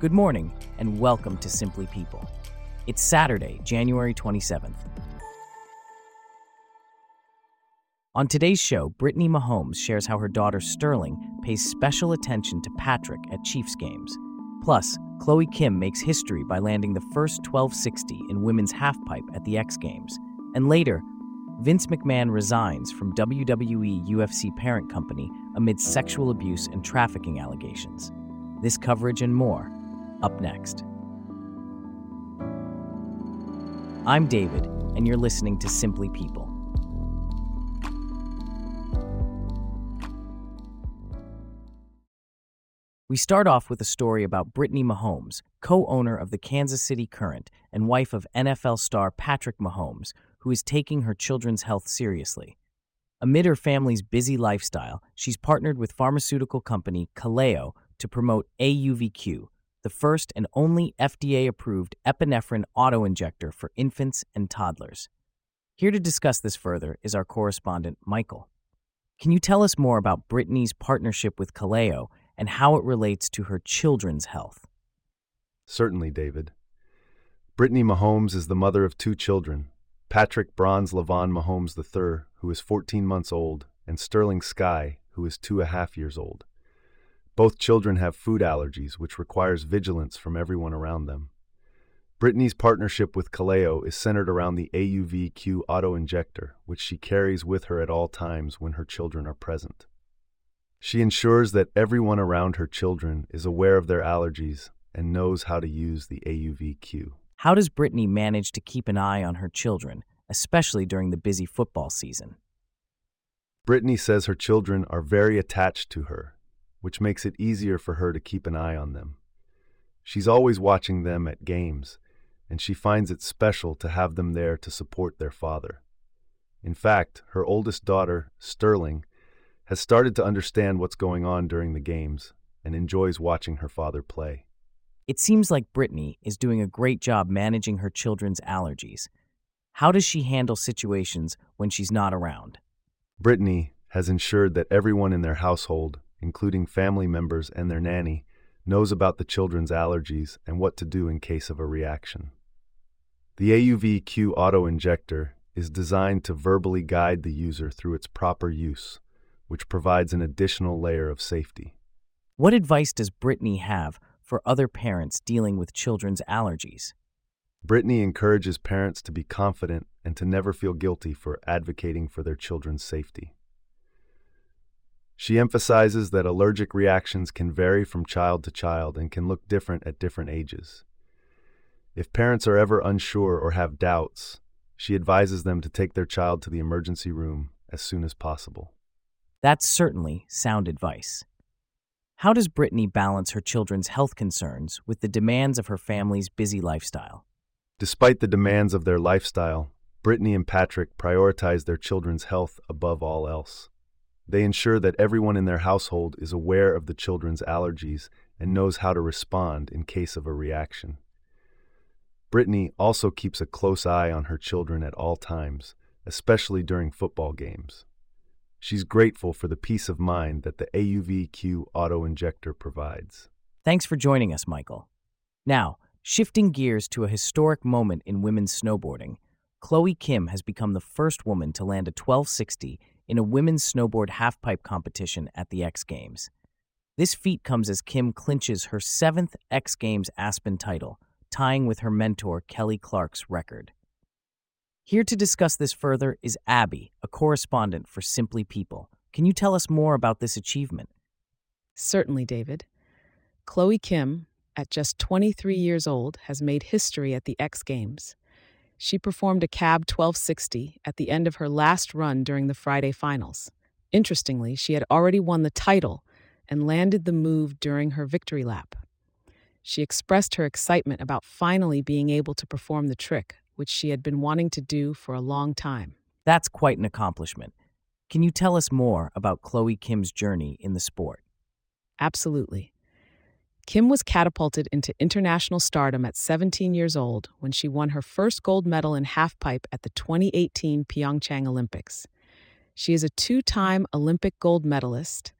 Good morning, and welcome to Simply People. It's Saturday, January 27th. On today's show, Brittany Mahomes shares how her daughter Sterling pays special attention to Patrick at Chiefs games. Plus, Chloe Kim makes history by landing the first 1260 in women's halfpipe at the X Games. And later, Vince McMahon resigns from WWE UFC parent company amid sexual abuse and trafficking allegations. This coverage and more, up next. I'm David, and you're listening to Simply People. We start off with a story about Brittany Mahomes, co owner of the Kansas City Current and wife of NFL star Patrick Mahomes, who is taking her children's health seriously. Amid her family's busy lifestyle, she's partnered with pharmaceutical company Kaleo to promote Auvi-Q, the first and only FDA approved epinephrine autoinjector for infants and toddlers. Here to discuss this further is our correspondent, Michael. Can you tell us more about Brittany's partnership with Kaleo and how it relates to her children's health. Certainly, David. Brittany Mahomes is the mother of two children Patrick Bronze Lavon Mahomes III, who is 14 months old, and Sterling Sky, who is two and a half years old. Both children have food allergies, which requires vigilance from everyone around them. Brittany's partnership with Kaleo is centered around the Auvi-Q auto injector, which she carries with her at all times when her children are present. She ensures that everyone around her children is aware of their allergies and knows how to use the Auvi-Q. How does Brittany manage to keep an eye on her children, especially during the busy football season? Brittany says her children are very attached to her, which makes it easier for her to keep an eye on them. She's always watching them at games, and she finds it special to have them there to support their father. In fact, her oldest daughter, Sterling, has started to understand what's going on during the games and enjoys watching her father play. It seems like Brittany is doing a great job managing her children's allergies. How does she handle situations when she's not around? Brittany has ensured that everyone in their household, including family members and their nanny, knows about the children's allergies and what to do in case of a reaction. The Auvi-Q auto injector is designed to verbally guide the user through its proper use which provides an additional layer of safety. What advice does Brittany have for other parents dealing with children's allergies? Brittany encourages parents to be confident and to never feel guilty for advocating for their children's safety. She emphasizes that allergic reactions can vary from child to child and can look different at different ages. If parents are ever unsure or have doubts, she advises them to take their child to the emergency room as soon as possible. That's certainly sound advice. How does Brittany balance her children's health concerns with the demands of her family's busy lifestyle? Despite the demands of their lifestyle, Brittany and Patrick prioritize their children's health above all else. They ensure that everyone in their household is aware of the children's allergies and knows how to respond in case of a reaction. Brittany also keeps a close eye on her children at all times, especially during football games. She's grateful for the peace of mind that the Auvi-Q auto injector provides. Thanks for joining us, Michael. Now, shifting gears to a historic moment in women's snowboarding, Chloe Kim has become the first woman to land a 1260 in a women's snowboard halfpipe competition at the X Games. This feat comes as Kim clinches her seventh X Games Aspen title, tying with her mentor Kelly Clark's record. Here to discuss this further is Abby, a correspondent for Simply People. Can you tell us more about this achievement? Certainly, David. Chloe Kim, at just 23 years old, has made history at the X Games. She performed a cab 1260 at the end of her last run during the Friday finals. Interestingly, she had already won the title and landed the move during her victory lap. She expressed her excitement about finally being able to perform the trick, which she had been wanting to do for a long time. That's quite an accomplishment. Can you tell us more about Chloe Kim's journey in the sport? Absolutely. Kim was catapulted into international stardom at 17 years old when she won her first gold medal in halfpipe at the 2018 Pyeongchang Olympics. She is a two time Olympic gold medalist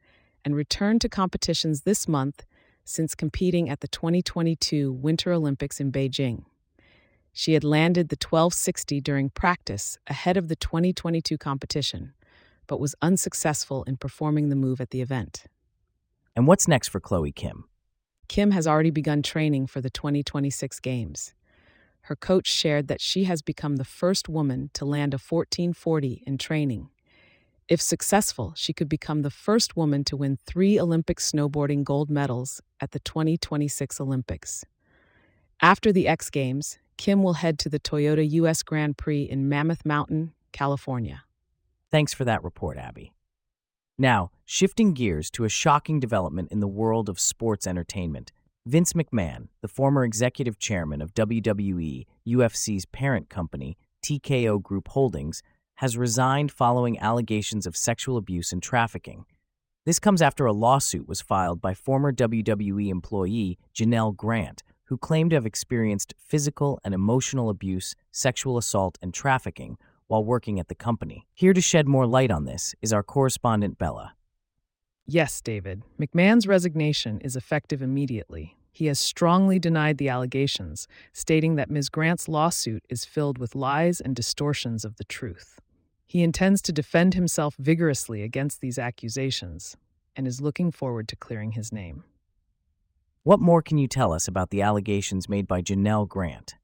and returned to competitions this month, since competing at the 2022 Winter Olympics in Beijing. She had landed the 1260 during practice ahead of the 2022 competition, but was unsuccessful in performing the move at the event. And what's next for Chloe Kim? Kim has already begun training for the 2026 Games. Her coach shared that she has become the first woman to land a 1440 in training. If successful, she could become the first woman to win three Olympic snowboarding gold medals at the 2026 Olympics. After the X Games, Kim will head to the Toyota U.S. Grand Prix in Mammoth Mountain, California. Thanks for that report, Abby. Now, shifting gears to a shocking development in the world of sports entertainment. Vince McMahon, the former executive chairman of WWE, UFC's parent company, TKO Group Holdings, has resigned following allegations of sexual abuse and trafficking. This comes after a lawsuit was filed by former WWE employee Janelle Grant, who claimed to have experienced physical and emotional abuse, sexual assault, and trafficking while working at the company. Here to shed more light on this is our correspondent Bella. Yes, David. McMahon's resignation is effective immediately. He has strongly denied the allegations, stating that Ms. Grant's lawsuit is filled with lies and distortions of the truth. He intends to defend himself vigorously against these accusations and is looking forward to clearing his name. What more can you tell us about the allegations made by Janelle Grant?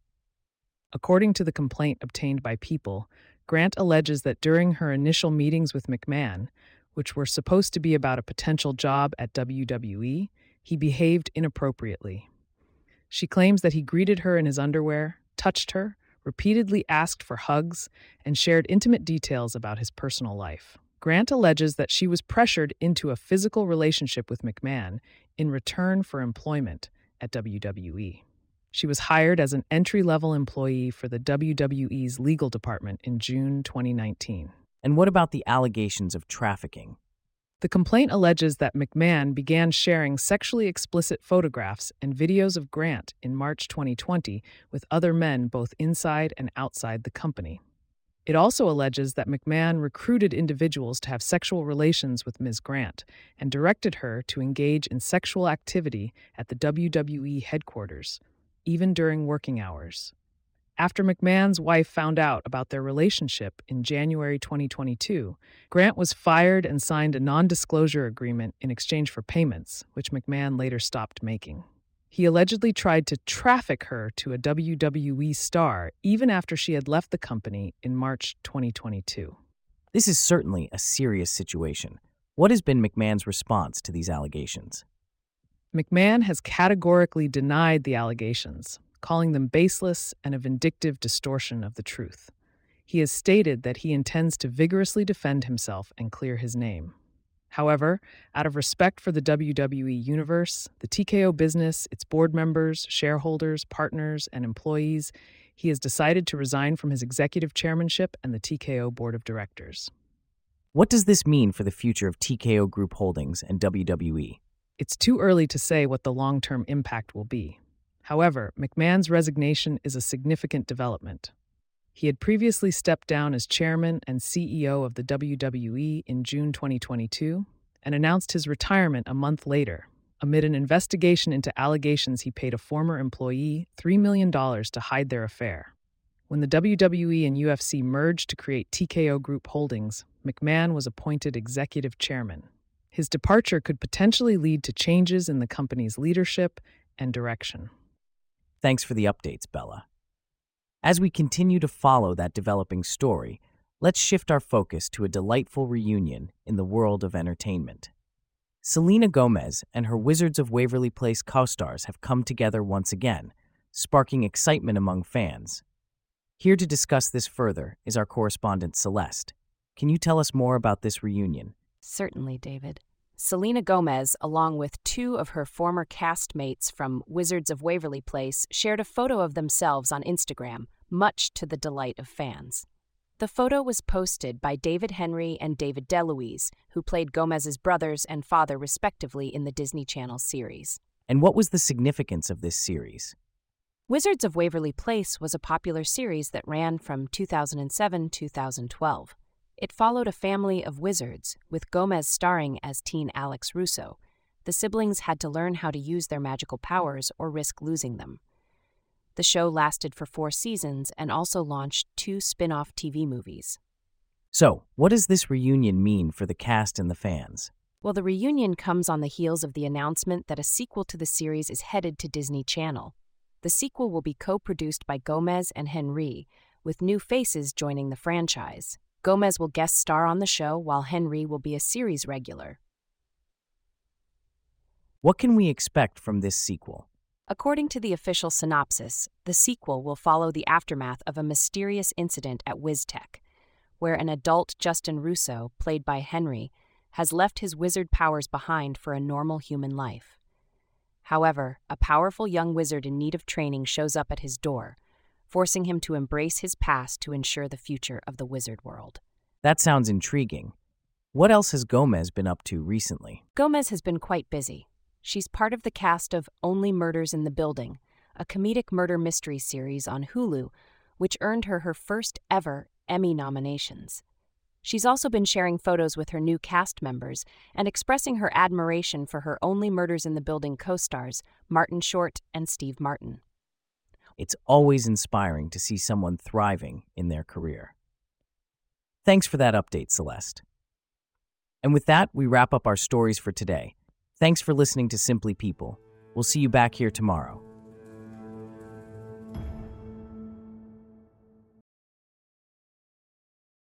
According to the complaint obtained by People, Grant alleges that during her initial meetings with McMahon, which were supposed to be about a potential job at WWE, he behaved inappropriately. She claims that he greeted her in his underwear, touched her, repeatedly asked for hugs, and shared intimate details about his personal life. Grant alleges that she was pressured into a physical relationship with McMahon in return for employment at WWE. She was hired as an entry level employee for the WWE's legal department in June 2019. And what about the allegations of trafficking? The complaint alleges that McMahon began sharing sexually explicit photographs and videos of Grant in March 2020 with other men both inside and outside the company. It also alleges that McMahon recruited individuals to have sexual relations with Ms. Grant and directed her to engage in sexual activity at the WWE headquarters, even during working hours. After McMahon's wife found out about their relationship in January 2022, Grant was fired and signed a non disclosure agreement in exchange for payments, which McMahon later stopped making. He allegedly tried to traffic her to a WWE star even after she had left the company in March 2022. This is certainly a serious situation. What has been McMahon's response to these allegations? McMahon has categorically denied the allegations, calling them baseless and a vindictive distortion of the truth. He has stated that he intends to vigorously defend himself and clear his name. However, out of respect for the WWE universe, the TKO business, its board members, shareholders, partners, and employees, he has decided to resign from his executive chairmanship and the TKO board of directors. What does this mean for the future of TKO Group Holdings and WWE? It's too early to say what the long term impact will be. However, McMahon's resignation is a significant development. He had previously stepped down as chairman and CEO of the WWE in June 2022 and announced his retirement a month later amid an investigation into allegations he paid a former employee $3 million to hide their affair. When the WWE and UFC merged to create TKO Group Holdings, McMahon was appointed executive chairman. His departure could potentially lead to changes in the company's leadership and direction. Thanks for the updates, Bella. As we continue to follow that developing story, let's shift our focus to a delightful reunion in the world of entertainment. Selena Gomez and her Wizards of Waverly Place co stars have come together once again, sparking excitement among fans. Here to discuss this further is our correspondent Celeste. Can you tell us more about this reunion? Certainly, David. Selena Gomez, along with two of her former castmates from Wizards of Waverly Place, shared a photo of themselves on Instagram, much to the delight of fans. The photo was posted by David Henrie and David DeLuise, who played Gomez's brothers and father respectively in the Disney Channel series. And what was the significance of this series? Wizards of Waverly Place was a popular series that ran from 2007 2012. It followed a family of wizards, with Gomez starring as teen Alex Russo. the siblings had to learn how to use their magical powers or risk losing them. The show lasted for four seasons and also launched two spin off TV movies. So, what does this reunion mean for the cast and the fans? Well, the reunion comes on the heels of the announcement that a sequel to the series is headed to Disney Channel. The sequel will be co produced by Gomez and Henrie, with new faces joining the franchise. Gomez will guest star on the show, while Henrie will be a series regular. What can we expect from this sequel? According to the official synopsis, the sequel will follow the aftermath of a mysterious incident at WizTech, where an adult Justin Russo, played by Henrie, has left his wizard powers behind for a normal human life. However, a powerful young wizard in need of training shows up at his door, forcing him to embrace his past to ensure the future of the wizard world. That sounds intriguing. What else has Gomez been up to recently? Gomez has been quite busy. She's part of the cast of Only Murders in the Building, a comedic murder mystery series on Hulu, which earned her her first ever Emmy nominations. She's also been sharing photos with her new cast members and expressing her admiration for her Only Murders in the Building co stars, Martin Short and Steve Martin. It's always inspiring to see someone thriving in their career. Thanks for that update, Celeste. And with that, we wrap up our stories for today. Thanks for listening to Simply People. We'll see you back here tomorrow.